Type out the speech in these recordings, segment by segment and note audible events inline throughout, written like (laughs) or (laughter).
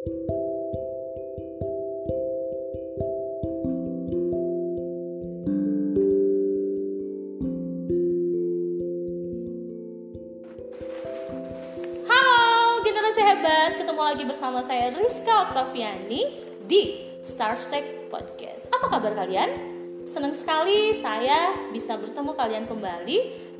Hebat, ketemu lagi bersama saya Rizka Oktaviani di Star Stack Podcast. Apa kabar kalian? Senang sekali saya bisa bertemu kalian kembali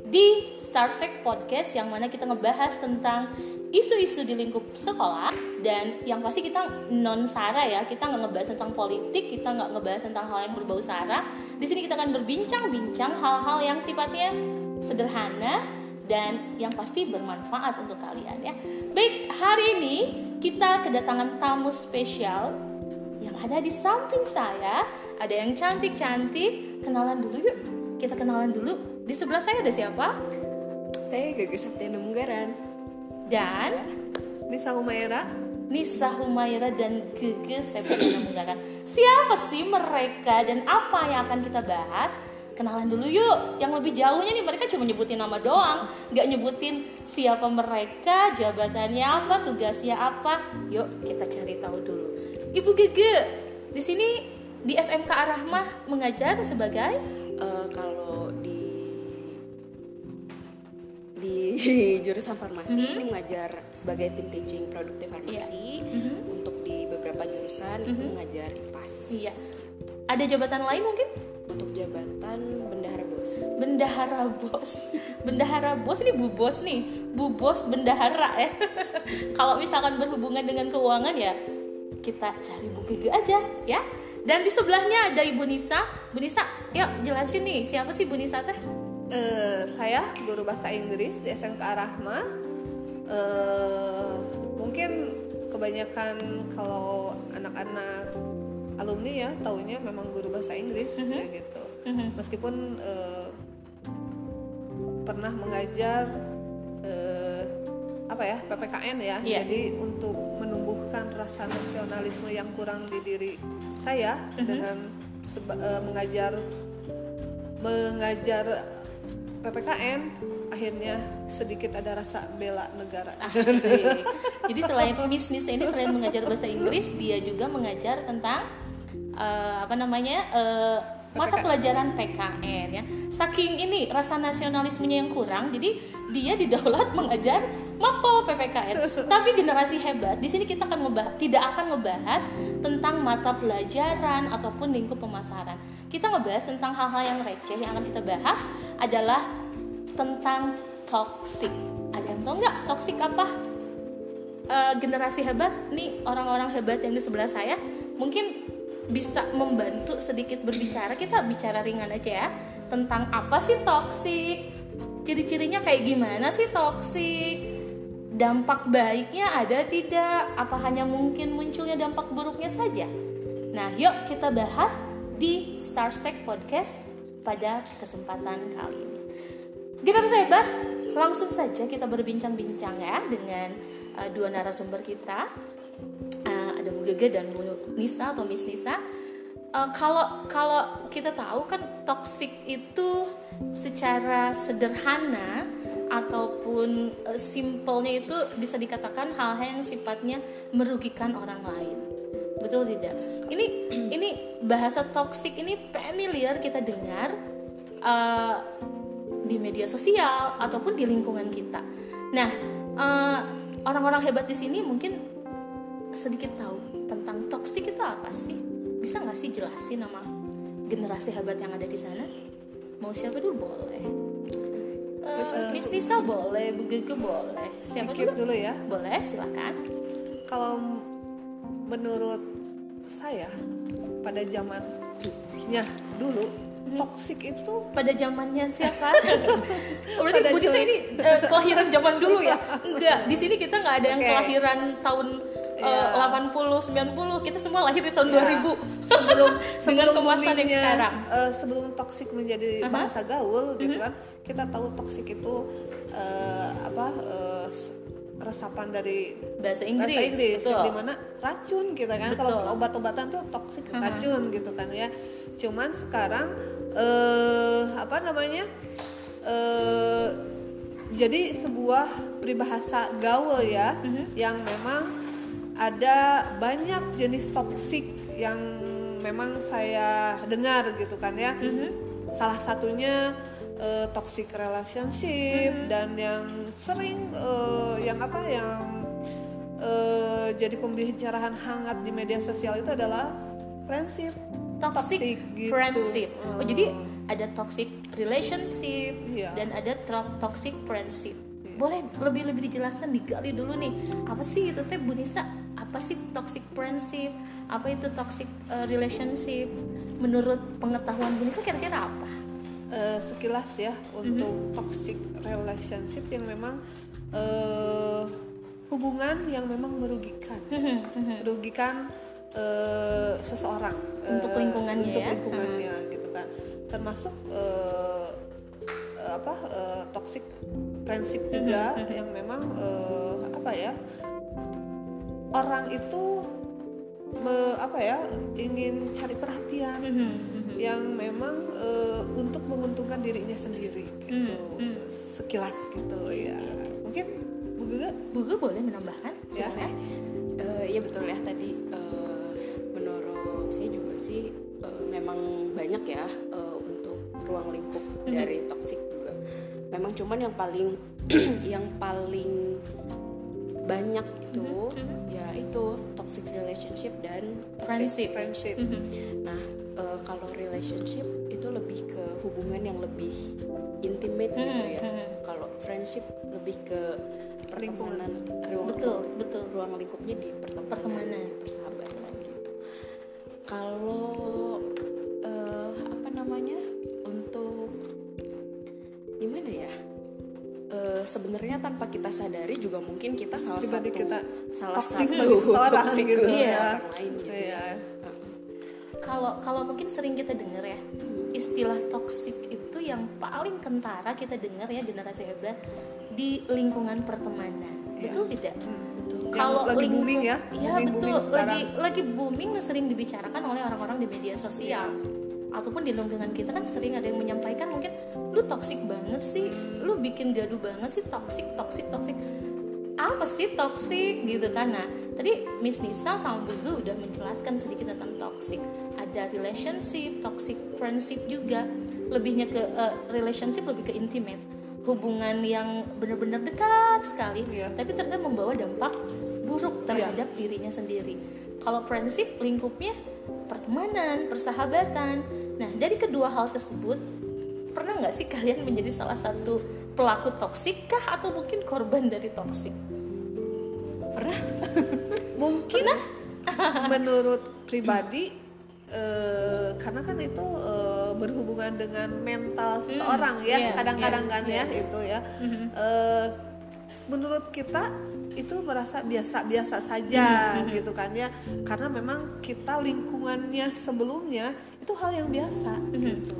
di Star Stack Podcast yang mana kita ngebahas tentang isu-isu di lingkup sekolah dan yang pasti kita non sara ya kita nggak ngebahas tentang politik kita nggak ngebahas tentang hal yang berbau sara di sini kita akan berbincang-bincang hal-hal yang sifatnya sederhana dan yang pasti bermanfaat untuk kalian ya. Baik, hari ini kita kedatangan tamu spesial yang ada di samping saya. Ada yang cantik-cantik. Kenalan dulu yuk. Kita kenalan dulu. Di sebelah saya ada siapa? Saya Gaga Septiana Munggaran. Dan Nisa Humaira Nisa Humaira dan Gege Septiana Munggaran. Siapa sih mereka dan apa yang akan kita bahas? Kenalan dulu yuk. Yang lebih jauhnya nih mereka cuma nyebutin nama doang, nggak nyebutin siapa mereka, jabatannya apa, tugasnya apa. Yuk kita cari tahu dulu. Ibu Gege, di sini di SMK Arahmah mengajar sebagai di jurusan farmasi Mhm. ini mengajar sebagai tim teaching produktif farmasi. Mhm. Untuk di beberapa jurusan itu mengajar IPAS. iya. Ada jabatan lain mungkin? Untuk jabatan bendahara bos. Bendahara bos. (laughs) Bendahara bos ini bu bos nih. Bu bos bendahara ya. (laughs) Kalau misalkan berhubungan dengan keuangan ya kita cari Bu Gege aja ya. Dan di sebelahnya ada Ibu Nisa. Bu Nisa, yuk jelasin nih siapa sih Bu Nisa teh? Eh, saya guru bahasa Inggris di SMK Arahma Eh, mungkin kebanyakan kalau anak-anak alumni ya taunya memang guru bahasa Inggris kayak gitu. Mhm. meskipun eh, pernah mengajar eh, apa ya PPKN ya. Iya. jadi untuk menumbuhkan rasa nasionalisme yang kurang di diri saya dengan seba- eh, mengajar mengajar PPKN akhirnya sedikit ada rasa bela negara Asik. Jadi selain Miss Nisa ini selain mengajar bahasa Inggris, dia juga mengajar tentang eh, apa namanya eh, mata pelajaran PKN ya. Saking ini rasa nasionalismenya yang kurang, jadi dia didaulat (laughs) mengajar mapel PPKN. Tapi generasi hebat di sini kita akan ngebahas, tidak akan ngebahas tentang mata pelajaran ataupun lingkup pemasaran. Kita ngebahas tentang hal-hal yang receh yang akan kita bahas adalah tentang toxic. Ada yang tahu nggak toxic apa? Eh, generasi hebat nih orang-orang hebat yang di sebelah saya mungkin bisa membantu sedikit berbicara. Kita bicara ringan aja ya tentang apa sih toxic, ciri-cirinya kayak gimana sih toxic, dampak baiknya ada tidak, apa hanya mungkin munculnya dampak buruknya saja. Nah, yuk kita bahas di Star Stack Podcast pada kesempatan kali ini. Generasi hebat, langsung saja kita berbincang-bincang ya dengan uh, dua narasumber kita. Uh, ada Bu Gege dan Bu Nisa atau Miss Nisa. Uh, kalau kalau kita tahu kan toxic itu secara sederhana ataupun uh, simpelnya itu bisa dikatakan hal-hal yang sifatnya merugikan orang lain. Betul tidak? Ini (clears throat) ini bahasa toxic ini familiar kita dengar uh, di media sosial ataupun di lingkungan kita. Nah, eh, orang-orang hebat di sini mungkin sedikit tahu tentang toksik itu apa sih? Bisa nggak sih jelasin nama generasi hebat yang ada di sana? Mau siapa dulu boleh? Eh, Miss Nisa boleh, Bu Gege boleh. Siapa dulu? dulu ya Boleh, silakan. kalau menurut saya pada zamannya dulu toksik itu Pada zamannya siapa? (laughs) Oh, Berarti Bu ini eh, kelahiran zaman dulu ya? (laughs) Enggak, di sini kita nggak ada yang Oke. kelahiran tahun eh, Iya. 80, 90. Kita semua lahir di tahun Ya, 2000. sebelum (laughs) Dengan sebelum kemasan yang sekarang. eh, sebelum toksik menjadi Aha. bahasa gaul gitu Mhm. kan kita tahu toksik itu eh, apa s- resapan dari Bahasa Inggris, bahasa Inggris betul. di mana racun kita kan kalau Betul. obat-obatan tuh toksik Aha. racun gitu kan ya cuman sekarang eh apa namanya eh jadi sebuah peribahasa gaul ya Mhm. yang memang ada banyak jenis toksik yang memang saya dengar gitu kan ya. Salah satunya eh, toxic relationship dan yang sering eh, yang apa yang eh, jadi pembicaraan hangat di media sosial itu adalah friendship toxic, gitu. friendship. Oh, Hmm. jadi ada toxic relationship Iya. dan ada toxic friendship. Boleh lebih lebih dijelaskan digali dulu nih. Apa sih itu teh Bu Nisa? Apa sih toxic friendship? Apa itu toxic uh, relationship? Menurut pengetahuan Bu Nisa kira-kira apa? Eh, sekilas ya untuk Mhm. toxic relationship yang memang eh, hubungan yang memang merugikan merugikan eh, seseorang Untuk lingkungannya untuk ya. lingkungannya gitu kan termasuk eh, apa eh, toxic friendship Mhm, juga yang memang eh, apa ya orang itu me- apa ya ingin cari perhatian Mhm, yang memang eh, untuk menguntungkan dirinya sendiri gitu. Hmm, sekilas gitu ya. Mungkin Bu Guga Bu boleh menambahkan? Ya. Eh, Iya betul ya tadi eh, menurut saya juga sih eh, memang banyak ya eh, untuk ruang lingkup dari toxic juga. Memang cuman yang paling (clears throat) yang paling banyak itu ya itu toxic relationship dan toxic Friendship. friendship Mhm. Nah, eh, kalau relationship itu lebih ke hubungan yang lebih intimate gitu Hmm, ya. hmm. Kalau friendship lebih ke pertemanan, ruang, Betul, betul. ruang lingkupnya di pertemanan, Pertemanan. persahabatan gitu. Kalau eh, apa namanya sebenarnya tanpa kita sadari juga mungkin kita salah Pribadi satu kita salah satu toxic gitu bagi ya. orang lain gitu. Iya. Kalau kalau mungkin sering kita dengar ya istilah toksik itu yang paling kentara kita dengar ya generasi hebat di lingkungan pertemanan. Iya. Betul tidak? Betul. Yang lagi booming ya, Iya booming- betul. booming sekarang. lagi lagi booming sering dibicarakan oleh orang-orang di media sosial. Iya. Ataupun di lingkungan kita kan sering ada yang menyampaikan mungkin lu toksik banget sih, lu bikin gaduh banget sih toksik toksik toksik. Apa sih toksik gitu kan? Nah, tadi Miss Nisa sama Bu Gu udah menjelaskan sedikit tentang toksik. Ada relationship, toxic friendship juga. Lebihnya ke eh, relationship lebih ke intimate. Hubungan yang benar-benar dekat sekali, Iya. tapi ternyata membawa dampak buruk terhadap dirinya sendiri. Kalau friendship lingkupnya pertemanan, persahabatan. Nah, dari kedua hal tersebut, pernah nggak sih kalian menjadi salah satu pelaku toksik kah? Atau mungkin korban dari toksik? Pernah? (laughs) mungkin (laughs) menurut pribadi eh, karena kan itu eh, berhubungan dengan mental seseorang ya iya, kadang-kadang iya, kan ya itu ya. Eh, menurut kita itu merasa biasa-biasa saja gitu kan ya. Karena memang kita lingkungannya sebelumnya itu hal yang biasa gitu.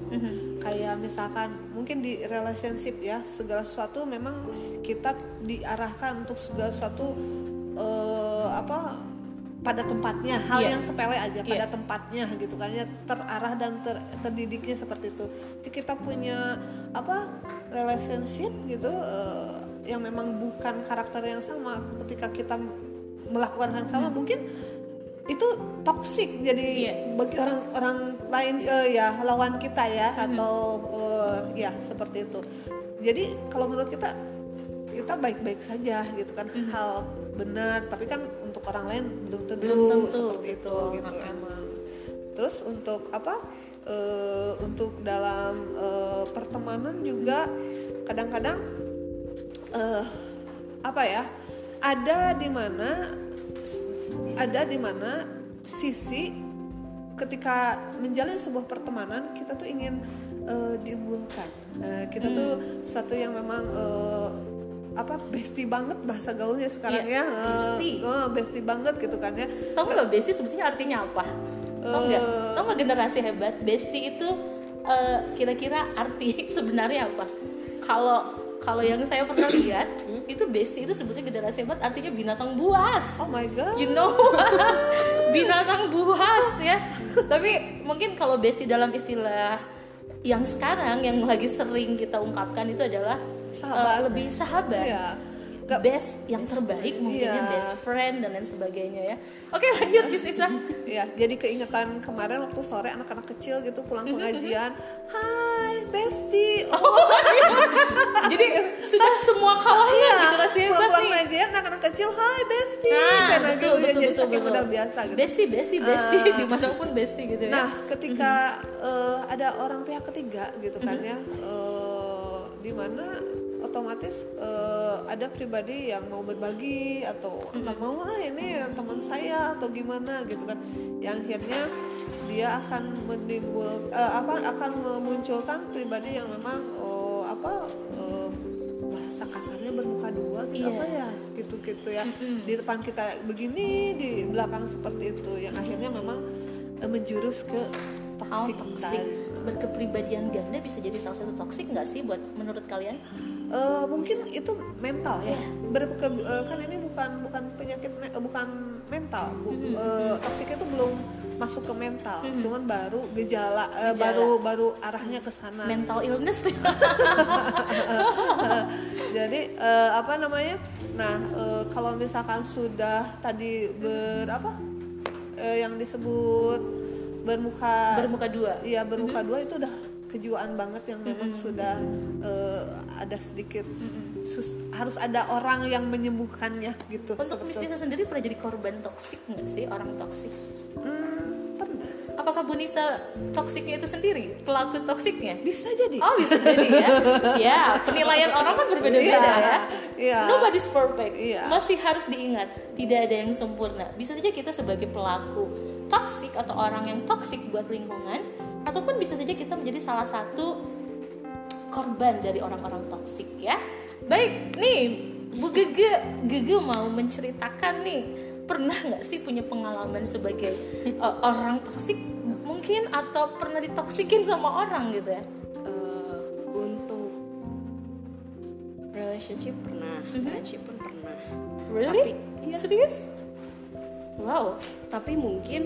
kayak misalkan mungkin di relationship ya segala sesuatu memang kita diarahkan untuk segala sesuatu eh, apa pada tempatnya. Hal Iya. yang sepele aja pada Iya. tempatnya gitu kan ya. Terarah dan ter- terdidiknya seperti itu. Jadi kita punya apa relationship gitu eh, yang memang bukan karakter yang sama ketika kita melakukan hal yang sama mungkin itu toksik jadi Hmm. Iya. bagi orang-orang lain eh, ya lawan kita ya atau eh, ya seperti itu jadi kalau menurut kita kita baik-baik saja gitu kan hal benar tapi kan untuk orang lain belum tentu, Belum tentu, seperti itu betul. gitu Ha-ha. emang terus untuk apa eh, untuk dalam eh, pertemanan juga kadang-kadang eh, apa ya ada di mana ada di mana sisi ketika menjalin sebuah pertemanan kita tuh ingin eh, diunggulkan Eh, kita tuh satu yang memang eh, apa bestie banget bahasa gaulnya sekarang Iya, ya bestie. eh, bestie banget gitu kan ya Tahu nggak bestie sebetulnya artinya apa? Tahu nggak? Eh. Tahu nggak generasi hebat? Bestie itu eh, kira-kira arti (laughs) sebenarnya apa? Kalau kalau yang saya pernah lihat itu bestie itu sebetulnya generasi hebat artinya binatang buas. oh my god You know, (laughs) binatang buas ya. Tapi mungkin kalau bestie dalam istilah yang sekarang yang lagi sering kita ungkapkan itu adalah Sahabat. eh, lebih sahabat. Iya. Nggak- best yang terbaik mungkinnya Iya. best friend dan lain sebagainya ya oke lanjut Miss Nisa Ya, jadi keingetan kemarin waktu sore anak-anak kecil gitu pulang Mm-hmm, pengajian, Hai Besti, (laughs) Oh, jadi sudah semua kawannya iya, generasi hebat pulang-pulang nih pengajian anak-anak kecil, Hai Besti, Nah, Kayak betul, gitu ya, betul, jadi betul, betul. udah biasa gitu. Besti, besti, besti, Ah. di mana pun besti gitu ya. Nah, ketika eh, ada orang pihak ketiga gitu kan ya, eh, di mana otomatis eh, ada pribadi yang mau berbagi atau Mm-hmm. nggak mau ah ini teman saya atau gimana gitu kan, yang akhirnya dia akan menimbul eh, apa akan memunculkan pribadi yang memang oh, apa eh, bahasa kasarnya bermuka dua gitu Iya. apa ya gitu gitu ya di depan kita begini di belakang seperti itu yang akhirnya memang eh, menjurus ke Oh, toxic tadi. Berkepribadian ganda bisa jadi salah satu toxic nggak sih buat menurut kalian? Eh, mungkin itu mental ya. Berke- eh, kan ini bukan bukan penyakit me- eh, bukan mental Bu, eh, toxic itu belum masuk ke mental. Cuman baru gejala, Gejala. baru baru arahnya ke sana. Mental illness. (laughs) jadi eh, apa namanya? Nah eh, kalau misalkan sudah tadi ber apa? Eh, yang disebut bermuka Bermuka dua. iya bermuka dua itu udah kejiwaan banget yang memang sudah eh, ada sedikit sus- harus ada orang yang menyembuhkannya gitu Untuk Miss Nisa sendiri pernah jadi korban toxic nggak sih orang toxic? Hmm, pernah Apakah Bu Nisa toksiknya itu sendiri? Pelaku toksiknya? bisa jadi Oh bisa jadi ya. (laughs) ya penilaian orang kan berbeda-beda Iya, ya. iya. Nobody's perfect. Iya. Masih harus diingat tidak ada yang sempurna. Bisa saja kita sebagai pelaku toksik atau orang yang toksik buat lingkungan, ataupun bisa saja kita menjadi salah satu korban dari orang-orang toksik ya. Baik, nih Bu Gege, Gege mau menceritakan nih pernah nggak sih punya pengalaman sebagai uh, orang toksik mungkin atau pernah ditoksikin sama orang gitu ya? Eh, untuk relationship pernah friendship pun pernah Really? Tapi- iya. Serius? Wow. tapi mungkin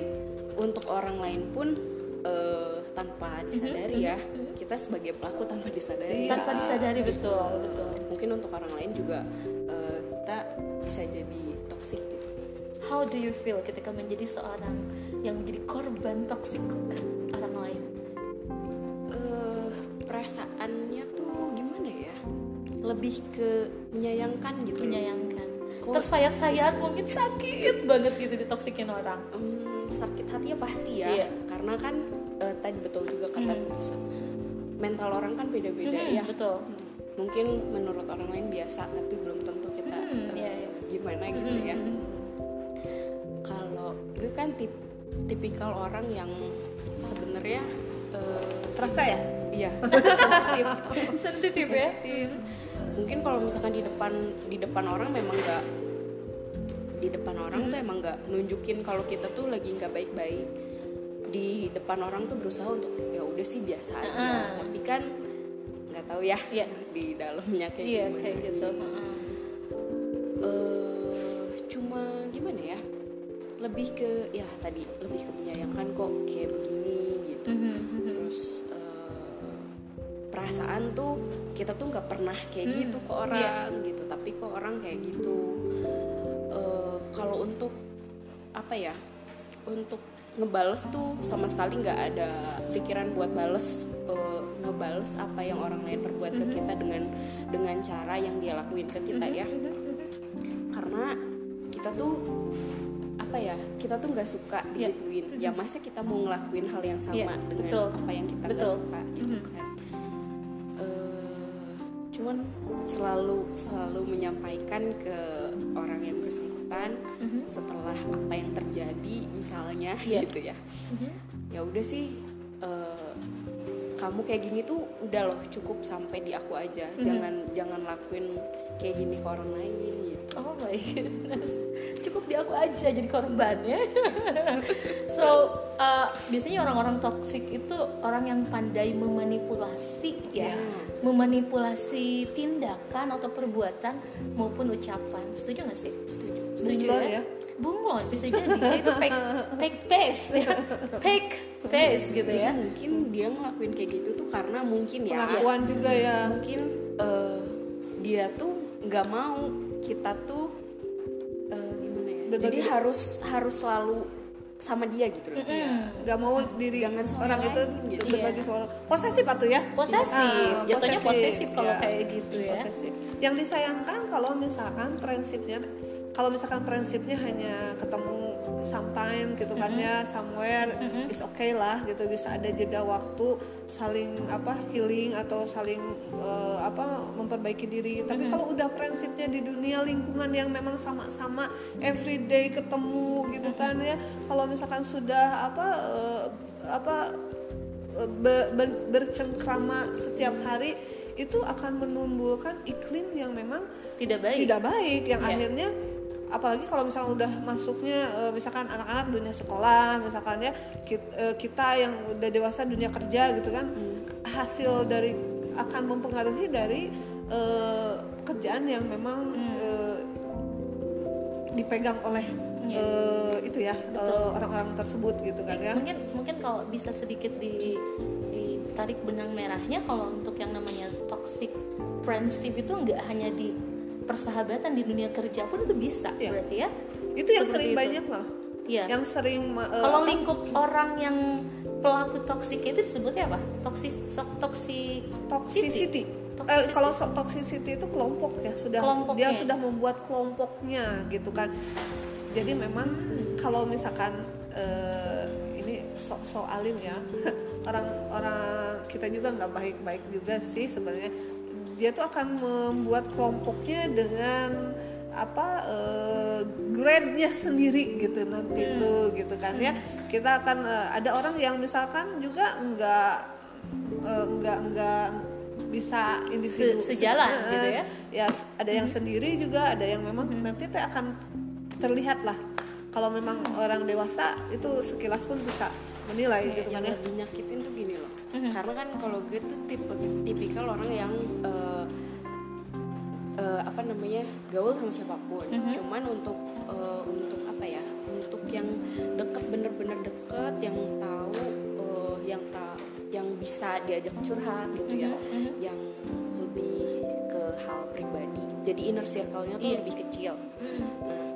untuk orang lain pun eh, tanpa disadari ya kita sebagai pelaku tanpa disadari Tanpa disadari betul, betul. mungkin untuk orang lain juga eh, kita bisa jadi toksik gitu How do you feel ketika menjadi seorang yang menjadi korban toksik orang lain? Eh, perasaannya tuh gimana ya lebih ke menyayangkan gitu Menyayangkan. Tersayat-sayat mungkin sakit banget gitu ditoksikin orang. Hmm, sakit hatinya pasti ya Iya. karena kan eh, tadi betul juga kata Hmm. Nisa, mental orang kan beda-beda Hmm, ya. Betul. mungkin menurut orang lain biasa tapi belum tentu kita Hmm, eh, iya, iya. gimana gitu ya. kalau gue kan tip tipikal orang yang sebenarnya eh, terasa ya? Iya. (laughs) Sensitif. Sensitif ya. sensitif. Mungkin kalau misalkan di depan di depan orang memang nggak di depan orang tuh emang nggak nunjukin kalau kita tuh lagi nggak baik-baik. Di depan orang tuh berusaha untuk udah sih biasa aja. Ah. tapi kan nggak tahu ya Iya. di dalamnya kayak Iya gimana kayak gitu. Eh, cuma gimana ya? Lebih ke ya tadi lebih ke menyayangkan kok kayak begini gitu. Mhm, terus eh, perasaan tuh kita tuh nggak pernah kayak Hmm, gitu ke orang gitu. Tapi kok orang kayak gitu. Eh, kalau untuk apa ya? Untuk ngebales tuh sama sekali nggak ada pikiran buat bales eh, ngebales apa yang orang lain perbuat Hmm. ke kita dengan dengan cara yang dia lakuin ke kita ya. karena kita tuh apa ya kita tuh nggak suka Iya. digituin. Ya masa kita mau ngelakuin hal yang sama Iya, dengan betul. apa yang kita nggak suka gitu kan. Eh, cuman selalu selalu menyampaikan ke orang yang bersangkutan setelah apa yang terjadi misalnya Iya. gitu ya ya udah sih eh, kamu kayak gini tuh udah loh cukup sampai di aku aja jangan jangan lakuin kayak gini ke orang lain gitu Oh my goodness, cukup di aku aja jadi korbannya. (laughs) so uh, biasanya orang-orang toksik itu orang yang pandai memanipulasi ya, Iya. memanipulasi tindakan atau perbuatan maupun ucapan. Setuju nggak sih? Setuju. Setuju Bunglon ya? ya? Bunglon bisa jadi Dia itu fake fake pace, ya. fake pace gitu Jadi ya. mungkin dia ngelakuin kayak gitu tuh karena mungkin ya pengakuan juga ya mungkin eh, dia tuh nggak mau kita tuh eh, gimana ya Berbagi- jadi harus harus selalu sama dia gitu loh Mm-mm. nggak mau diri Jangan sama orang yang itu gitu. berbagi suara posesif atau ya posesif Ah, jatuhnya posesif kalau ya. kayak gitu ya Posesif. yang disayangkan kalau misalkan prinsipnya kalau misalkan prinsipnya hanya ketemu sometime gitu kan ya somewhere is okay lah gitu bisa ada jeda waktu saling apa healing atau saling eh, apa memperbaiki diri. Tapi kalau udah prinsipnya di dunia lingkungan yang memang sama-sama everyday ketemu gitu kan ya kalau misalkan sudah apa eh, apa be- ber- bercengkrama setiap hari itu akan menimbulkan iklim yang memang tidak baik. tidak baik yang Iya. akhirnya apalagi kalau misalnya udah masuknya eh, misalkan anak-anak dunia sekolah misalkan ya eh, kita yang udah dewasa dunia kerja gitu kan hasil dari akan mempengaruhi dari eh, pekerjaan yang memang eh, dipegang oleh Iya. eh, itu ya orang-orang tersebut gitu kan ya. mungkin mungkin kalau bisa sedikit di ditarik benang merahnya kalau untuk yang namanya toxic friendship itu nggak hanya di persahabatan di dunia kerja pun itu bisa Iya. berarti ya itu yang Seperti sering itu. banyak malah Iya. yang sering eh, kalau apa, lingkup orang yang pelaku toksik itu disebutnya apa toksis toksi toxicity. Eh, kalau so- toxicity itu kelompok ya sudah Kelompoknya. dia sudah membuat kelompoknya gitu kan. Jadi memang kalau misalkan eh, ini sok so alim ya (laughs) orang-orang kita juga nggak baik-baik juga sih sebenarnya dia tuh akan membuat kelompoknya dengan apa eh, grade-nya sendiri gitu nanti tuh gitu kan ya. Kita akan eh, ada orang yang misalkan juga nggak eh, nggak nggak bisa individu Se- sejalan Eh, gitu ya. ya ada yang sendiri juga ada yang memang nanti teh akan terlihat lah. Kalau memang orang dewasa itu sekilas pun bisa menilai gitu kan yang ya. lebih nyakitin tuh gini loh. Mhm. karena kan kalau gue tuh tipe tipikal orang yang eh, eh, apa namanya gaul sama siapa pun Mhm. cuman untuk eh, untuk apa ya untuk yang deket bener-bener deket yang tahu eh, yang ta yang bisa diajak curhat gitu ya Mhm, yang lebih ke hal pribadi jadi inner circle-nya tuh Iya. lebih kecil Mhm. Nah,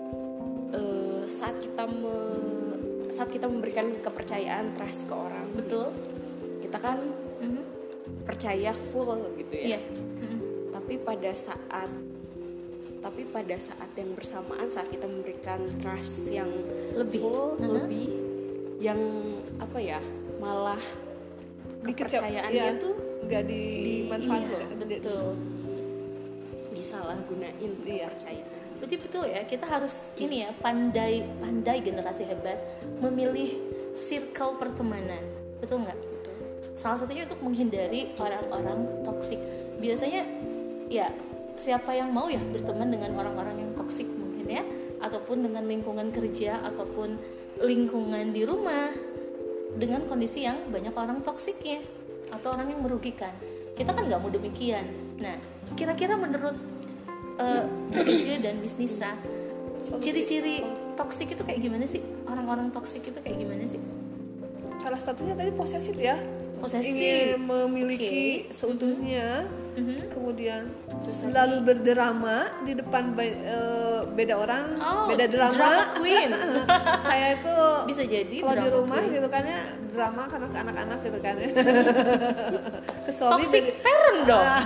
eh, saat kita me- saat kita memberikan kepercayaan trust ke orang, betul kita kan Mhm. percaya full gitu ya. iya Mhm. Tapi pada saat tapi pada saat yang bersamaan saat kita memberikan trust yang Lebih. full, Mhm. lebih yang apa ya malah kepercayaannya iya. tuh nggak dimanfaatkan iya betul disalahgunain Iya. kepercayaan. Berarti betul ya, kita harus ini ya pandai pandai generasi hebat memilih circle pertemanan, betul nggak? Betul. Salah satunya untuk menghindari orang-orang toksik. Biasanya ya siapa yang mau ya berteman dengan orang-orang yang toksik mungkin ya, ataupun dengan lingkungan kerja ataupun lingkungan di rumah dengan kondisi yang banyak orang toksiknya atau orang yang merugikan. Kita kan nggak mau demikian. Nah, kira-kira menurut Ege dan bisnisnya ciri-ciri toksik itu kayak gimana sih orang-orang toksik itu kayak gimana sih salah satunya tadi posesif ya Posesif. ingin memiliki Oke. seutuhnya Mhm. kemudian Terus selalu berdrama di depan eh, beda orang Oh, beda drama, drama queen. (laughs) saya itu bisa jadi kalau di rumah queen. gitu kan ya drama karena ke anak-anak gitu kan ya (laughs) ke suami toxic parent dong Ah,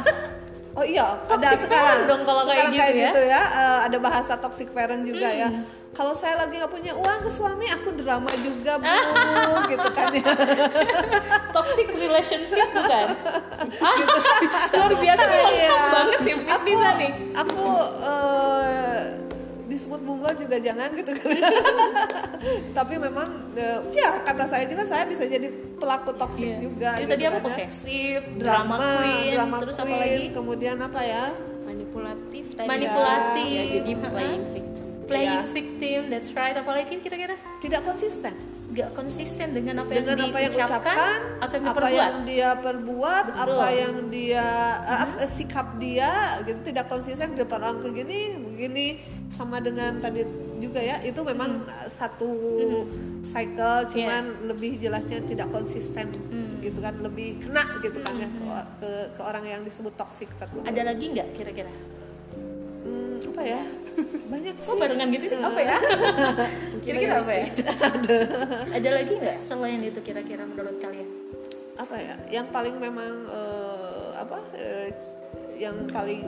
oh iya ada sekarang dong kalau kayak Sekarang gitu ya. Hmm. Eh, ada bahasa toxic parent juga ya kalau saya lagi nggak punya uang ke suami aku drama juga bu (laughs) gitu kan ya toxic relationship bukan (laughs) ah, (laughs) luar biasa Iya. lengkap banget ya aku bisnisnya nih aku eh, disebut bunglon juga jangan gitu kan (laughs) tapi memang eh, ya kata saya juga saya bisa jadi pelaku toksik Iya. juga Jadi gitu tadi apa kan ya. posesif drama, queen drama terus apa queen, lagi kemudian apa ya manipulatif tadi Manipulatif. ya, jadi Ha-ha. playing victim playing Iya. victim that's right apa lagi kira-kira tidak konsisten gak konsisten dengan apa yang dengan apa yang diucapkan ucapkan atau yang apa diperbuat. yang dia perbuat Betul. apa yang dia eh, apa- sikap dia gitu. Tidak konsisten di depan orang begini begini sama dengan tadi juga ya. Itu memang eh, satu cycle cuman lebih jelasnya tidak konsisten gitu kan. Lebih kena gitu kan ya ke, ke ke orang yang disebut toksik tersebut. Ada lagi nggak kira-kira? Hmm, apa ya banyak kok barengan gitu sih? Apa ya? (laughs) Kira-kira apa ya? (laughs) Ada lagi nggak selain itu kira-kira menurut kalian? Apa ya? Yang paling memang eh, apa eh, yang paling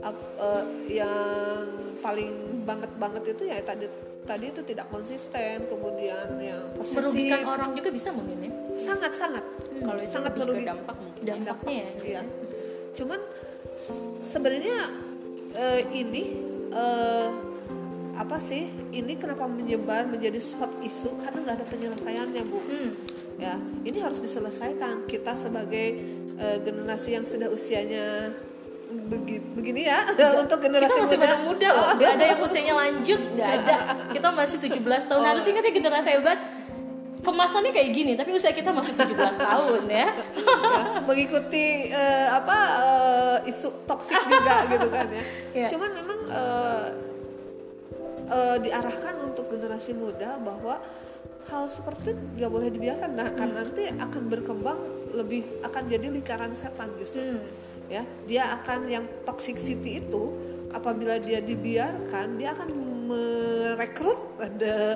ap- eh, yang paling banget banget itu ya tadi tadi itu tidak konsisten kemudian yang posesif. Merugikan orang juga bisa mungkin ya? Sangat sangat. Kalau itu sangat merugikan dampak mungkin dampaknya ya. Iya. Cuman se- sebenarnya eh, ini eh, apa sih? Ini kenapa menyebar menjadi hot isu karena nggak ada penyelesaiannya, Bu. Hmm. Ya, ini harus diselesaikan. Kita sebagai eh, generasi yang sudah usianya begini, begini ya (laughs) untuk kita generasi masih muda. pada muda loh nggak ada yang usianya lanjut nggak (laughs) ada kita masih 17 tahun harus ingat ya generasi hebat kemasannya kayak gini tapi usia kita masih 17 (laughs) tahun ya ya, mengikuti eh, apa eh, isu toksik juga gitu kan ya. Iya. Cuman memang eh, eh, diarahkan untuk generasi muda bahwa hal seperti itu nggak boleh dibiarkan. Nah, kan nanti akan berkembang lebih akan jadi lingkaran setan justru. Hmm. Ya, dia akan yang toxicity itu apabila dia dibiarkan, dia akan merekrut ada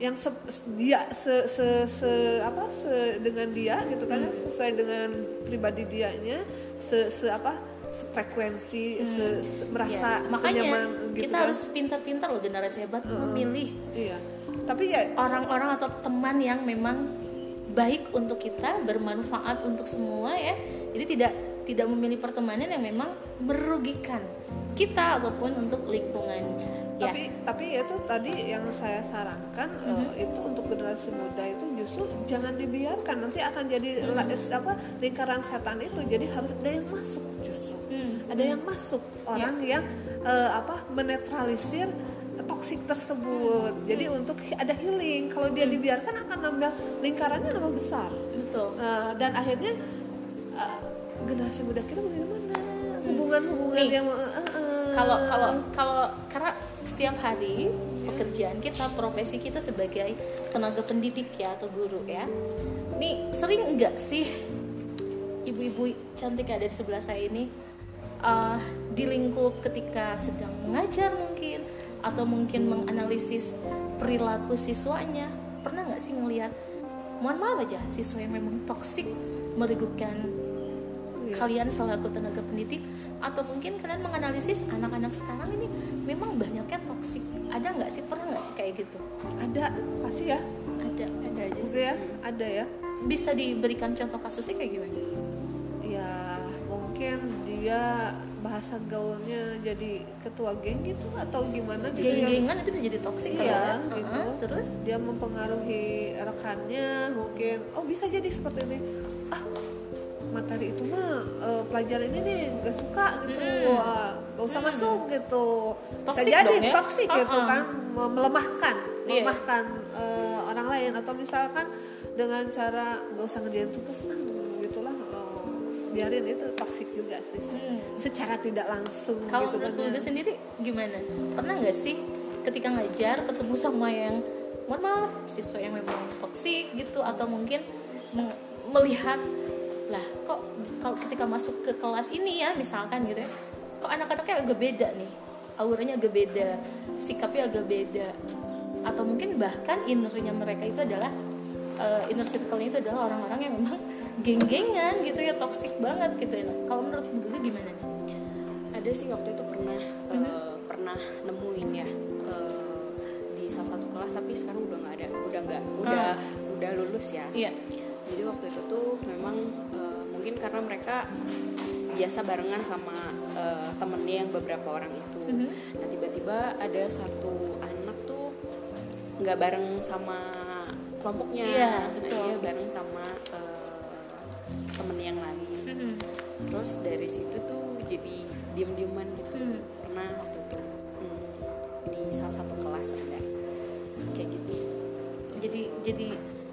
yang se- dia se, se, se- apa se dengan dia gitu kan ya, sesuai dengan pribadi dianya se, se apa sefrekuensi se, se- merasa Ya, makanya senyaman gitu kita kan. harus pintar-pintar loh generasi hebat memilih iya. Tapi ya orang-orang atau teman yang memang baik untuk kita bermanfaat untuk semua ya. Jadi tidak tidak memilih pertemanan yang memang merugikan kita ataupun untuk lingkungannya ya. Tapi tapi itu tadi yang saya sarankan eh, itu untuk generasi muda itu justru jangan dibiarkan. Nanti akan jadi la- es- apa lingkaran setan itu jadi harus ada yang masuk justru. Hmm. ada yang masuk orang yang eh, apa menetralisir toksik tersebut. Jadi untuk ada healing. Kalau dia dibiarkan akan nambah lingkarannya nambah besar. Betul. Nah, dan akhirnya eh, generasi muda kita bagaimana hubungan-hubungan Nih, yang eh, eh, kalau kalau kalau karena setiap hari pekerjaan kita profesi kita sebagai tenaga pendidik ya atau guru ya nih sering enggak sih ibu-ibu cantik ada di sebelah saya ini eh, di lingkup ketika sedang mengajar mungkin atau mungkin menganalisis perilaku siswanya pernah nggak sih ngelihat mohon maaf aja siswa yang memang toksik merugikan Iya. kalian selaku tenaga pendidik atau mungkin kalian menganalisis anak-anak sekarang ini memang banyaknya toksik ada nggak sih? Pernah nggak sih kayak gitu? Ada pasti ya. Ada ada aja sih. Ya ada ya. Bisa diberikan contoh kasusnya kayak gimana? Ya mungkin dia bahasa gaulnya jadi ketua geng gitu atau gimana gitu ya. Geng-gengan itu bisa jadi toksik Iya, ya? gitu. Heeh, terus? Dia mempengaruhi rekannya mungkin oh bisa jadi seperti ini. Ah materi itu mah eh, pelajaran ini nih gak suka gitu Mm-mm. wah gak usah masuk gitu bisa Toxic jadi dong ya? toksik gitu Uh-uh. kan me- melemahkan Iya. melemahkan eh, orang lain atau misalkan dengan cara gak usah ngerjain tugas lah gitulah eh, biarin itu toksik juga sih Hmm. secara tidak langsung kalau gitu kan menurut. Bulga sendiri gimana pernah nggak sih ketika ngajar ketemu sama yang mohon maaf siswa yang memang toksik gitu atau mungkin melihat lah kok kalau ketika masuk ke kelas ini ya misalkan gitu ya kok anak-anaknya agak beda nih? Auranya agak beda sikapnya agak beda. Atau mungkin bahkan innernya mereka itu adalah eh, inner circle-nya itu adalah orang-orang yang memang geng-gengan gitu ya toksik banget gitu ya. Kalau menurut Bulga gimana? Nih? ada sih waktu itu pernah eh, pernah nemuin ya eh, di salah satu kelas tapi sekarang udah nggak ada udah nggak udah udah lulus ya. Iya. Jadi waktu itu tuh memang eh, mungkin karena mereka biasa barengan sama eh, temennya yang beberapa orang itu Mhm. nah tiba-tiba ada satu anak tuh nggak bareng sama kelompoknya Iya, nah betul. dia bareng sama eh, temen yang lain Mhm. terus dari situ tuh jadi diem-dieman gitu Hmm. pernah waktu itu hmm, di salah satu kelas ada kayak gitu jadi jadi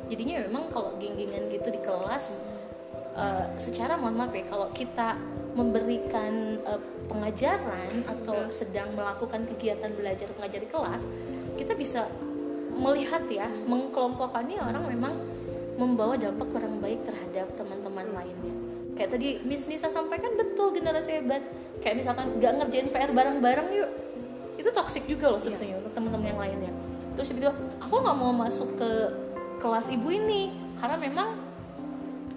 jadinya memang kalau geng-gengan gitu di kelas eh, secara mohon maaf ya kalau kita memberikan eh, pengajaran atau sedang melakukan kegiatan belajar mengajar di kelas kita bisa melihat ya mengkelompokkannya orang memang membawa dampak kurang baik terhadap teman-teman lainnya. Kayak tadi Miss Nisa sampaikan betul generasi hebat. Kayak misalkan nggak ngerjain PR bareng-bareng yuk. Itu itu toxic juga loh sebetulnya untuk teman-teman yang lainnya. Terus bilang aku nggak mau masuk ke kelas ibu ini karena memang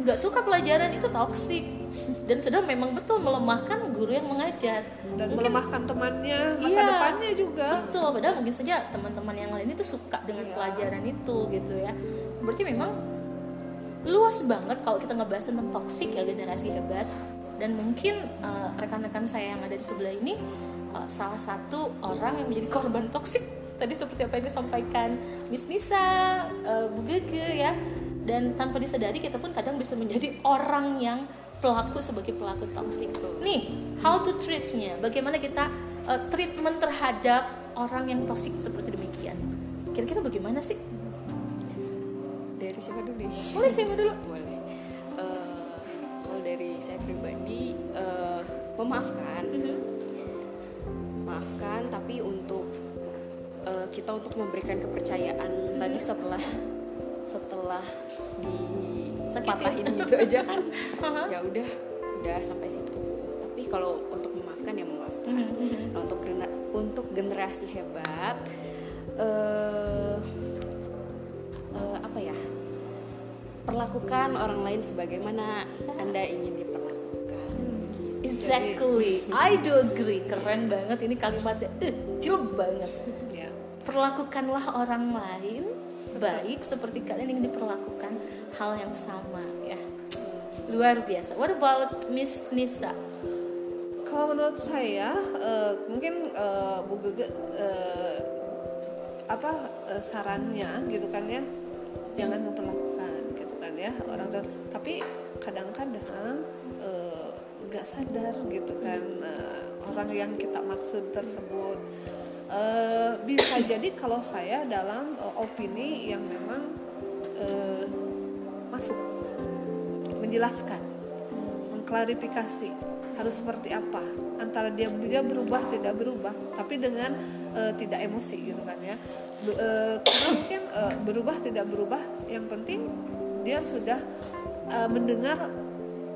nggak suka pelajaran itu toxic dan sudah memang betul melemahkan guru yang mengajar dan Mungkin- melemahkan temannya masa Iya. depannya juga Betul, padahal mungkin saja teman-teman yang lain itu suka dengan Iya. pelajaran itu gitu ya. Berarti memang luas banget kalau kita ngebahas tentang toksik ya generasi hebat dan mungkin eh, rekan-rekan saya yang ada di sebelah ini eh, salah satu orang yang menjadi korban toksik tadi seperti apa yang disampaikan Miss Nisa, eh, Bu Gege ya dan tanpa disadari kita pun kadang bisa menjadi orang yang pelaku sebagai pelaku toksik. Nih, how to treatnya? Bagaimana kita uh, treatment terhadap orang yang toksik seperti demikian? Kira-kira bagaimana sih? dari siapa dulu nih Boleh sih dulu. boleh Eh, kalau dari saya pribadi eh, memaafkan maafkan tapi untuk eh, kita untuk memberikan kepercayaan lagi setelah setelah dipatahin gitu aja kan. Aha. (laughs) ya udah udah sampai situ. Tapi kalau untuk memaafkan ya memaafkan. Nah, untuk gener- untuk generasi hebat eh eh, apa ya? Perlakukan orang lain sebagaimana anda ingin diperlakukan. Exactly, I do agree. Keren banget ini kalimatnya. Eh, banget. Perlakukanlah orang lain baik seperti kalian ingin diperlakukan hal yang sama ya. Luar biasa. What about Miss Nisa? Kalau menurut saya eh, mungkin eh, Bu Gege eh, apa eh, sarannya gitu kan ya jangan memperlakukan gitu kan ya orang tua tapi kadang-kadang nggak sadar gitu kan eh, orang yang kita maksud tersebut Eh, bisa jadi kalau saya dalam eh, opini yang memang eh, masuk menjelaskan mengklarifikasi harus seperti apa antara dia dia berubah tidak berubah tapi dengan eh, tidak emosi gitu kan ya. Karena mungkin eh, berubah tidak berubah yang penting dia sudah eh, mendengar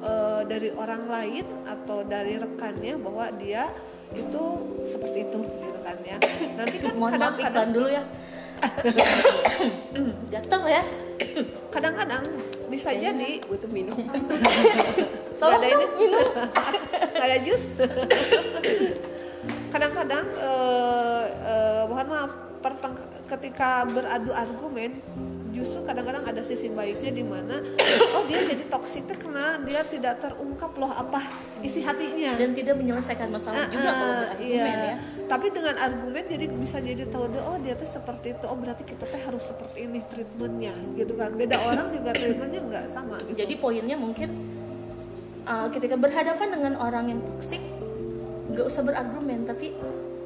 eh, dari orang lain atau dari rekannya bahwa dia itu seperti itu gitu ya nanti kan Mohon maaf iklan dulu ya. (coughs) Gatel ya. kadang-kadang bisa jadi butuh minum (laughs) Tolong ada ini. minum. (laughs) Ada jus kadang-kadang eh, eh, mohon maaf ketika beradu argumen justru kadang-kadang ada sisi baiknya di mana oh dia jadi toksiknya karena dia tidak terungkap loh apa isi hatinya Dan tidak menyelesaikan masalah Ah, juga kalau iya. ya. Tapi dengan argumen jadi bisa jadi tahu deh oh dia tuh seperti itu. Oh berarti kita teh harus seperti ini treatmentnya gitu kan. Beda orang juga treatmentnya nggak sama gitu. Jadi poinnya mungkin uh, ketika berhadapan dengan orang yang toksik, nggak usah berargumen tapi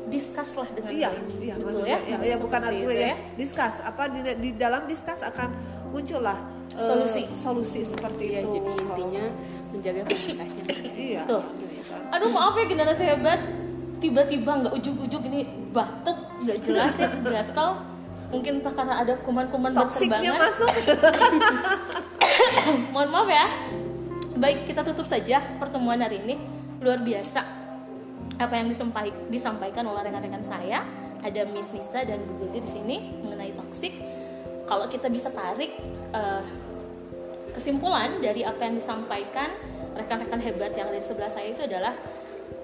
discuss lah dengan iya, baik. iya betul ya? ya, ya bukan argumen itu ya. Discuss apa di, di dalam discuss akan muncullah eh, Solusi. solusi seperti ya itu. jadi intinya menjaga komunikasi. Iya. Tuh. Gitu kan. Aduh maaf ya generasi hebat, tiba-tiba nggak ujuk-ujuk ini batuk, nggak jelas ya, (laughs) gatal. Mungkin entah karena ada kuman-kuman berterbangan. masuk. (laughs) Mohon maaf ya. Baik, kita tutup saja pertemuan hari ini. Luar biasa apa yang disampaikan, disampaikan oleh rekan-rekan saya. Ada Miss Nisa dan Bu Gede di sini mengenai toksik. Kalau kita bisa tarik eh, kesimpulan dari apa yang disampaikan rekan-rekan hebat yang ada di sebelah saya itu adalah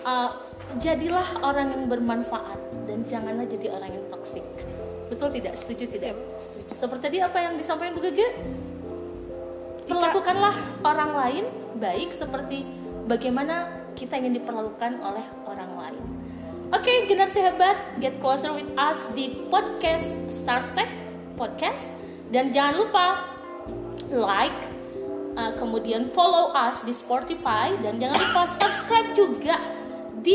eh, jadilah orang yang bermanfaat dan janganlah jadi orang yang toksik. Betul tidak? Setuju tidak? Seperti tadi apa yang disampaikan Bu Gege? Perlakukanlah orang lain baik seperti bagaimana kita ingin diperlakukan oleh. Oke, generasi hebat, get closer with us di podcast Star Step Podcast dan jangan lupa like, uh, kemudian follow us di Spotify dan jangan lupa subscribe juga di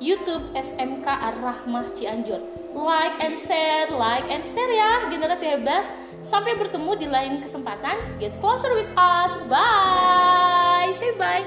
YouTube SMK Ar-Rahmah Cianjur. Like and share, like and share ya generasi hebat. Sampai bertemu di lain kesempatan. Get closer with us. Bye. Say bye.